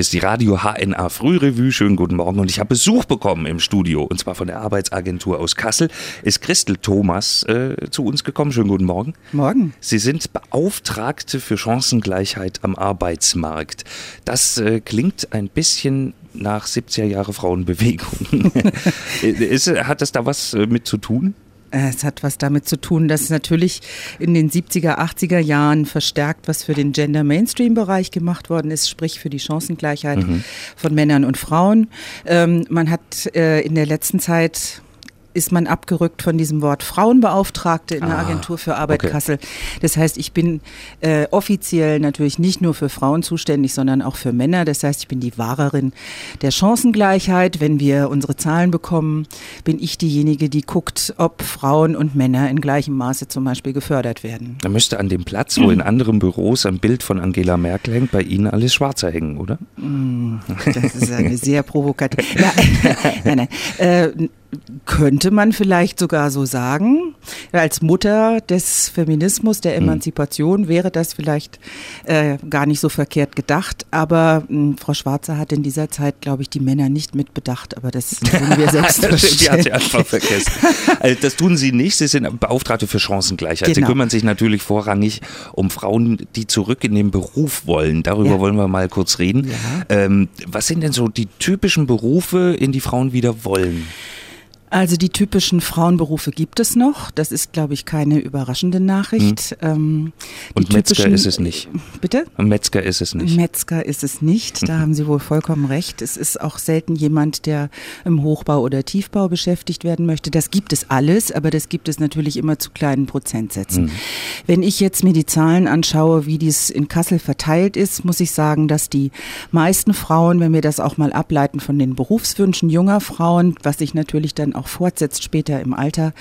Hier ist die Radio HNA Frührevue. Schönen guten Morgen. Und ich habe Besuch bekommen im Studio. Und zwar von der Arbeitsagentur aus Kassel. Ist Christel Thomas äh, zu uns gekommen. Schönen guten Morgen. Morgen. Sie sind Beauftragte für Chancengleichheit am Arbeitsmarkt. Das äh, klingt ein bisschen nach 70er Jahre Frauenbewegung. ist, hat das da was äh, mit zu tun? Es hat was damit zu tun, dass natürlich in den 70er, 80er Jahren verstärkt was für den Gender Mainstream Bereich gemacht worden ist, sprich für die Chancengleichheit mhm. von Männern und Frauen. Ähm, man hat äh, in der letzten Zeit ist man abgerückt von diesem Wort Frauenbeauftragte in der ah, Agentur für Arbeit okay. Kassel. Das heißt, ich bin äh, offiziell natürlich nicht nur für Frauen zuständig, sondern auch für Männer. Das heißt, ich bin die Wahrerin der Chancengleichheit. Wenn wir unsere Zahlen bekommen, bin ich diejenige, die guckt, ob Frauen und Männer in gleichem Maße zum Beispiel gefördert werden. Da müsste an dem Platz, wo in anderen Büros ein Bild von Angela Merkel hängt, bei Ihnen alles schwarzer hängen, oder? Mm, das ist eine sehr provokative. nein, nein. Äh, könnte man vielleicht sogar so sagen. Als Mutter des Feminismus, der hm. Emanzipation wäre das vielleicht äh, gar nicht so verkehrt gedacht. Aber mh, hm, Frau Schwarzer hat in dieser Zeit, glaube ich, die Männer nicht mitbedacht. Aber das tun wir selbstverständlich. die hat sie einfach vergessen. Also das tun Sie nicht. Sie sind Beauftragte für Chancengleichheit. Genau. Sie kümmern sich natürlich vorrangig um Frauen, die zurück in den Beruf wollen. Darüber ja. wollen wir mal kurz reden. Ja. Ähm, was sind denn so die typischen Berufe, in die Frauen wieder wollen? Also die typischen Frauenberufe gibt es noch. Das ist, glaube ich, keine überraschende Nachricht. Hm. Ähm, Und Metzger ist es nicht. Bitte? Metzger ist es nicht. Metzger ist es nicht. Da haben Sie wohl vollkommen recht. Es ist auch selten jemand, der im Hochbau oder Tiefbau beschäftigt werden möchte. Das gibt es alles, aber das gibt es natürlich immer zu kleinen Prozentsätzen. Hm. Wenn ich jetzt mir die Zahlen anschaue, wie dies in Kassel verteilt ist, muss ich sagen, dass die meisten Frauen, wenn wir das auch mal ableiten von den Berufswünschen junger Frauen, was sich natürlich dann auch fortsetzt später im Alter,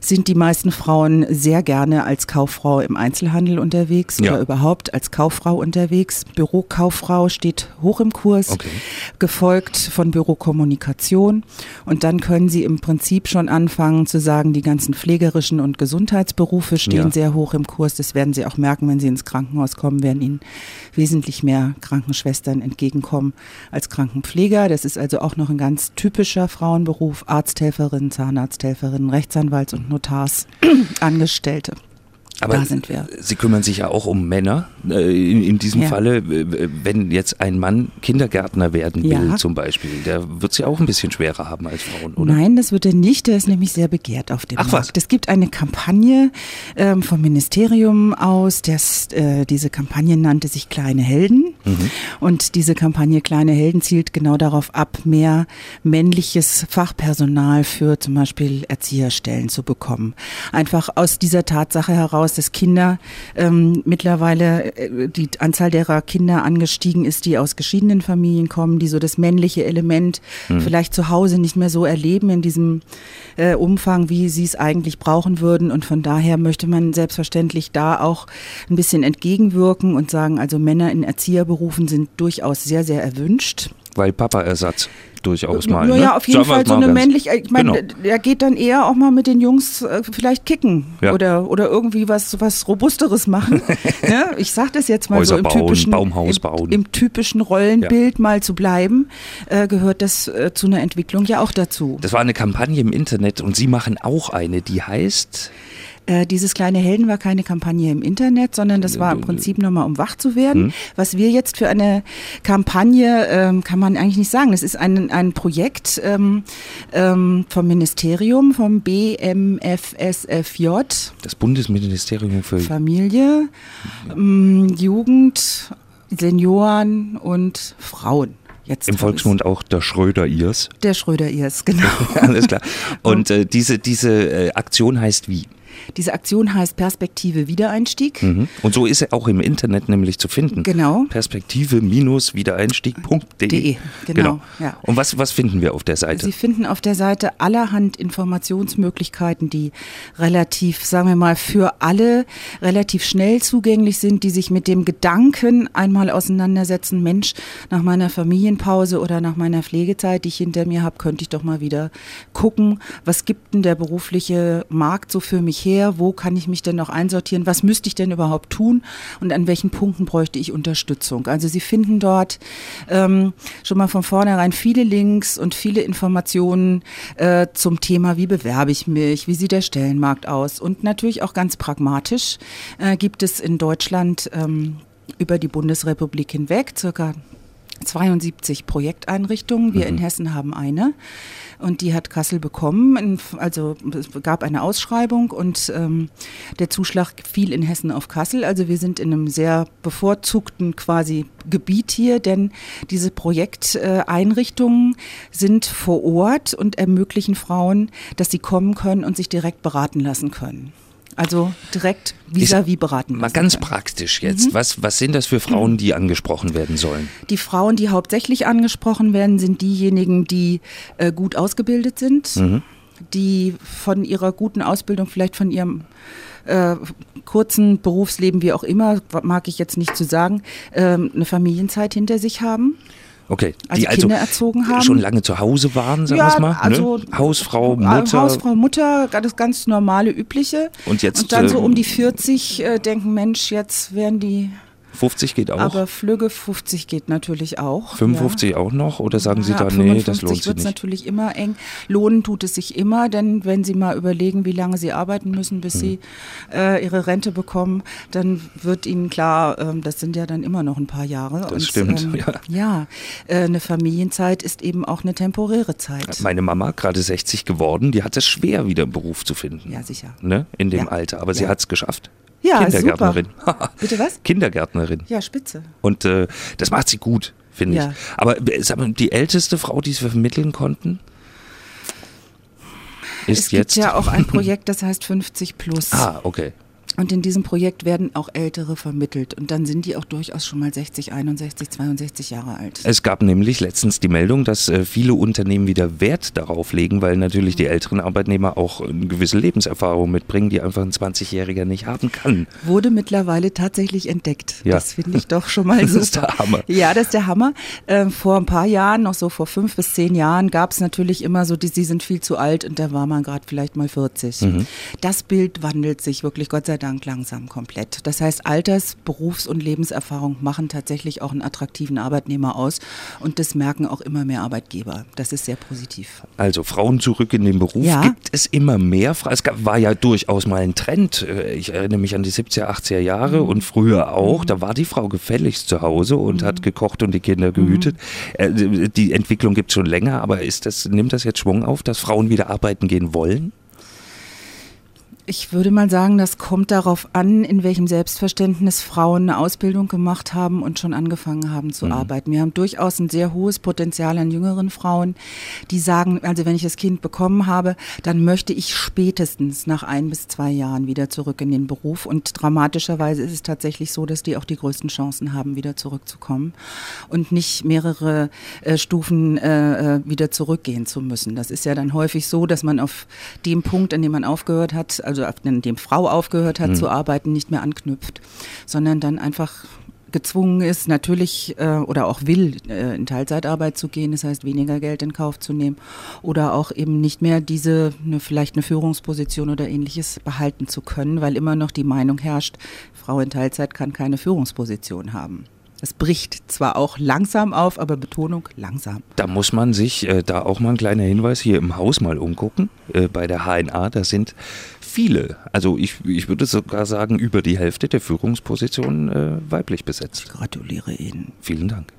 sind die meisten Frauen sehr gerne als Kauffrau im Einzelhandel unterwegs ja. oder überhaupt als Kauffrau unterwegs. Bürokauffrau steht hoch im Kurs, okay. gefolgt von Bürokommunikation. Und dann können sie im Prinzip schon anfangen zu sagen, die ganzen pflegerischen und Gesundheitsberufe stehen ja. sehr hoch im Kurs. Das werden sie auch merken, wenn sie ins Krankenhaus kommen, werden ihnen wesentlich mehr Krankenschwestern entgegenkommen als Krankenpfleger. Das ist also auch noch ein ganz typischer Frauenberuf, Arzthelfer Helferin, Zahnarzthelferin, Rechtsanwalts- und Notarsangestellte. Aber da sind wir. Sie kümmern sich ja auch um Männer. Äh, in, in diesem ja. Falle, wenn jetzt ein Mann Kindergärtner werden will, ja. zum Beispiel, der wird es ja auch ein bisschen schwerer haben als Frauen, oder? Nein, das wird er nicht. Der ist nämlich sehr begehrt auf dem Ach, Markt. Was? Es gibt eine Kampagne ähm, vom Ministerium aus. Das, äh, diese Kampagne nannte sich Kleine Helden. Mhm. Und diese Kampagne Kleine Helden zielt genau darauf ab, mehr männliches Fachpersonal für zum Beispiel Erzieherstellen zu bekommen. Einfach aus dieser Tatsache heraus, heraus, dass Kinder ähm, mittlerweile äh, die Anzahl derer Kinder angestiegen ist, die aus geschiedenen Familien kommen, die so das männliche Element mhm. vielleicht zu Hause nicht mehr so erleben in diesem äh, Umfang, wie sie es eigentlich brauchen würden. Und von daher möchte man selbstverständlich da auch ein bisschen entgegenwirken und sagen, also Männer in Erzieherberufen sind durchaus sehr, sehr erwünscht. Weil Papa-Ersatz durchaus mal. Naja, ne? auf jeden Fall so eine männliche, ich meine, genau. er geht dann eher auch mal mit den Jungs äh, vielleicht kicken ja. oder, oder irgendwie was, was Robusteres machen. ja, ich sage das jetzt mal Häuser so im bauen, typischen, Baumhaus bauen. Im, im typischen Rollenbild ja. mal zu bleiben, äh, gehört das äh, zu einer Entwicklung ja auch dazu. Das war eine Kampagne im Internet und Sie machen auch eine, die heißt äh, dieses kleine Helden war keine Kampagne im Internet, sondern das war im Prinzip nochmal, um wach zu werden. Hm. Was wir jetzt für eine Kampagne, ähm, kann man eigentlich nicht sagen. Das ist ein, ein Projekt ähm, ähm, vom Ministerium, vom BMFSFJ. Das Bundesministerium für Familie, ähm, Jugend, Senioren und Frauen. Jetzt Im Volksmund auch der Schröder-Irs. Der Schröder-Irs, genau. Alles klar. Und äh, diese, diese äh, Aktion heißt wie? Diese Aktion heißt Perspektive Wiedereinstieg. Mhm. Und so ist er auch im Internet nämlich zu finden. Genau. Perspektive-wiedereinstieg.de. genau. genau. Ja. Und was, was finden wir auf der Seite? Sie finden auf der Seite allerhand Informationsmöglichkeiten, die relativ, sagen wir mal, für alle relativ schnell zugänglich sind, die sich mit dem Gedanken einmal auseinandersetzen, Mensch, nach meiner Familienpause oder nach meiner Pflegezeit, die ich hinter mir habe, könnte ich doch mal wieder gucken, was gibt denn der berufliche Markt so für mich her? Wo kann ich mich denn noch einsortieren? Was müsste ich denn überhaupt tun? Und an welchen Punkten bräuchte ich Unterstützung? Also Sie finden dort ähm, schon mal von vornherein viele Links und viele Informationen äh, zum Thema, wie bewerbe ich mich, wie sieht der Stellenmarkt aus. Und natürlich auch ganz pragmatisch äh, gibt es in Deutschland ähm, über die Bundesrepublik hinweg circa 72 Projekteinrichtungen. Wir mhm. in Hessen haben eine und die hat Kassel bekommen. Also es gab eine Ausschreibung und ähm, der Zuschlag fiel in Hessen auf Kassel. Also wir sind in einem sehr bevorzugten quasi Gebiet hier, denn diese Projekteinrichtungen sind vor Ort und ermöglichen Frauen, dass sie kommen können und sich direkt beraten lassen können. Also direkt vis-à-vis beraten. Mal ganz praktisch jetzt. Mhm. Was, was sind das für Frauen, die angesprochen werden sollen? Die Frauen, die hauptsächlich angesprochen werden, sind diejenigen, die äh, gut ausgebildet sind, mhm. die von ihrer guten Ausbildung, vielleicht von ihrem äh, kurzen Berufsleben, wie auch immer, mag ich jetzt nicht zu sagen, äh, eine Familienzeit hinter sich haben. Okay, also die also Kinder erzogen haben. Schon lange zu Hause waren, sagen ja, wir es mal. Ne? Also? Hausfrau, Mutter. Hausfrau, Mutter, das ganz normale, übliche. Und jetzt. Und dann so um die 40 äh, denken, Mensch, jetzt werden die 50 geht auch. Aber Flügge 50 geht natürlich auch. 55 ja. auch noch? Oder sagen Sie ja, dann, nee, das lohnt sich nicht? natürlich immer eng. Lohnen tut es sich immer, denn wenn Sie mal überlegen, wie lange Sie arbeiten müssen, bis hm. Sie äh, Ihre Rente bekommen, dann wird Ihnen klar, äh, das sind ja dann immer noch ein paar Jahre. Das Und, stimmt, ähm, ja. Ja, äh, eine Familienzeit ist eben auch eine temporäre Zeit. Meine Mama, gerade 60 geworden, die hat es schwer, wieder einen Beruf zu finden. Ja, sicher. Ne? In dem Alter. Aber sie hat es geschafft. Ja, Kindergärtnerin. Bitte was? Kindergärtnerin. Ja, spitze. Und äh, das macht sie gut, finde ja. ich. Aber äh, sag mal, die älteste Frau, die sie vermitteln konnten, ist es jetzt. Es gibt ja auch ein Projekt, das heißt 50 plus. Ah, okay. Und in diesem Projekt werden auch Ältere vermittelt. Und dann sind die auch durchaus schon mal 60, 61, 62 Jahre alt. Es gab nämlich letztens die Meldung, dass äh, viele Unternehmen wieder Wert darauf legen, weil natürlich die älteren Arbeitnehmer auch eine gewisse Lebenserfahrung mitbringen, die einfach ein 20-Jähriger nicht haben kann. Wurde mittlerweile tatsächlich entdeckt. Ja. Das finde ich doch schon mal super. Das ist der Hammer. Ja, das ist der Hammer. Ähm, vor ein paar Jahren, noch so vor fünf bis zehn Jahren, gab es natürlich immer so, die, sie sind viel zu alt und da war man gerade vielleicht mal 40. Mhm. Das Bild wandelt sich wirklich, Gott sei Dank Dank langsam komplett. Das heißt, Alters-, Berufs- und Lebenserfahrung machen tatsächlich auch einen attraktiven Arbeitnehmer aus und das merken auch immer mehr Arbeitgeber. Das ist sehr positiv. Also Frauen zurück in den Beruf. Ja. Gibt es immer mehr? Es war ja durchaus mal ein Trend. Äh, ich erinnere mich an die 70er, 80er Jahre mhm. und früher auch. Mhm. Da war die Frau gefälligst zu Hause und mhm. hat gekocht und die Kinder gehütet. Mhm. Die Entwicklung gibt es schon länger, aber ist das, nimmt das jetzt Schwung auf, dass Frauen wieder arbeiten gehen wollen? Ich würde mal sagen, das kommt darauf an, in welchem Selbstverständnis Frauen eine Ausbildung gemacht haben und schon angefangen haben zu mhm. arbeiten. Wir haben durchaus ein sehr hohes Potenzial an jüngeren Frauen, die sagen, also wenn ich das Kind bekommen habe, dann möchte ich spätestens nach ein bis zwei Jahren wieder zurück in den Beruf. Und dramatischerweise ist es tatsächlich so, dass die auch die größten Chancen haben, wieder zurückzukommen und nicht mehrere äh, Stufen äh, äh wieder zurückgehen zu müssen. Das ist ja dann häufig so, dass man auf dem Punkt, an dem man aufgehört hat, also in dem Frau aufgehört hat mhm. zu arbeiten, nicht mehr anknüpft, sondern dann einfach gezwungen ist, natürlich äh, oder auch will, äh, in Teilzeitarbeit zu gehen, das heißt weniger Geld in Kauf zu nehmen oder auch eben nicht mehr diese, ne, vielleicht eine Führungsposition oder ähnliches behalten zu können, weil immer noch die Meinung herrscht, Frau in Teilzeit kann keine Führungsposition haben. Es bricht zwar auch langsam auf, aber Betonung langsam. Da muss man sich äh, da auch mal ein kleiner Hinweis hier im Haus mal umgucken. Äh, bei der HNA, da sind viele, also ich, ich würde sogar sagen, über die Hälfte der Führungspositionen äh, weiblich besetzt. Ich gratuliere Ihnen. Vielen Dank.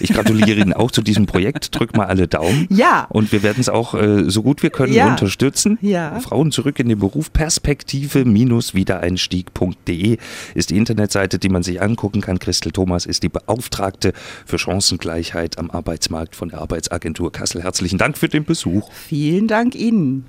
Ich gratuliere Ihnen auch zu diesem Projekt. Drück mal alle Daumen. Ja. Und wir werden es auch äh, so gut wir können ja. unterstützen. Ja. Frauen zurück in den Beruf. Perspektive-wiedereinstieg.de ist die Internetseite, die man sich angucken kann. Christel Thomas ist die Beauftragte für Chancengleichheit am Arbeitsmarkt von der Arbeitsagentur Kassel. Herzlichen Dank für den Besuch. Vielen Dank Ihnen.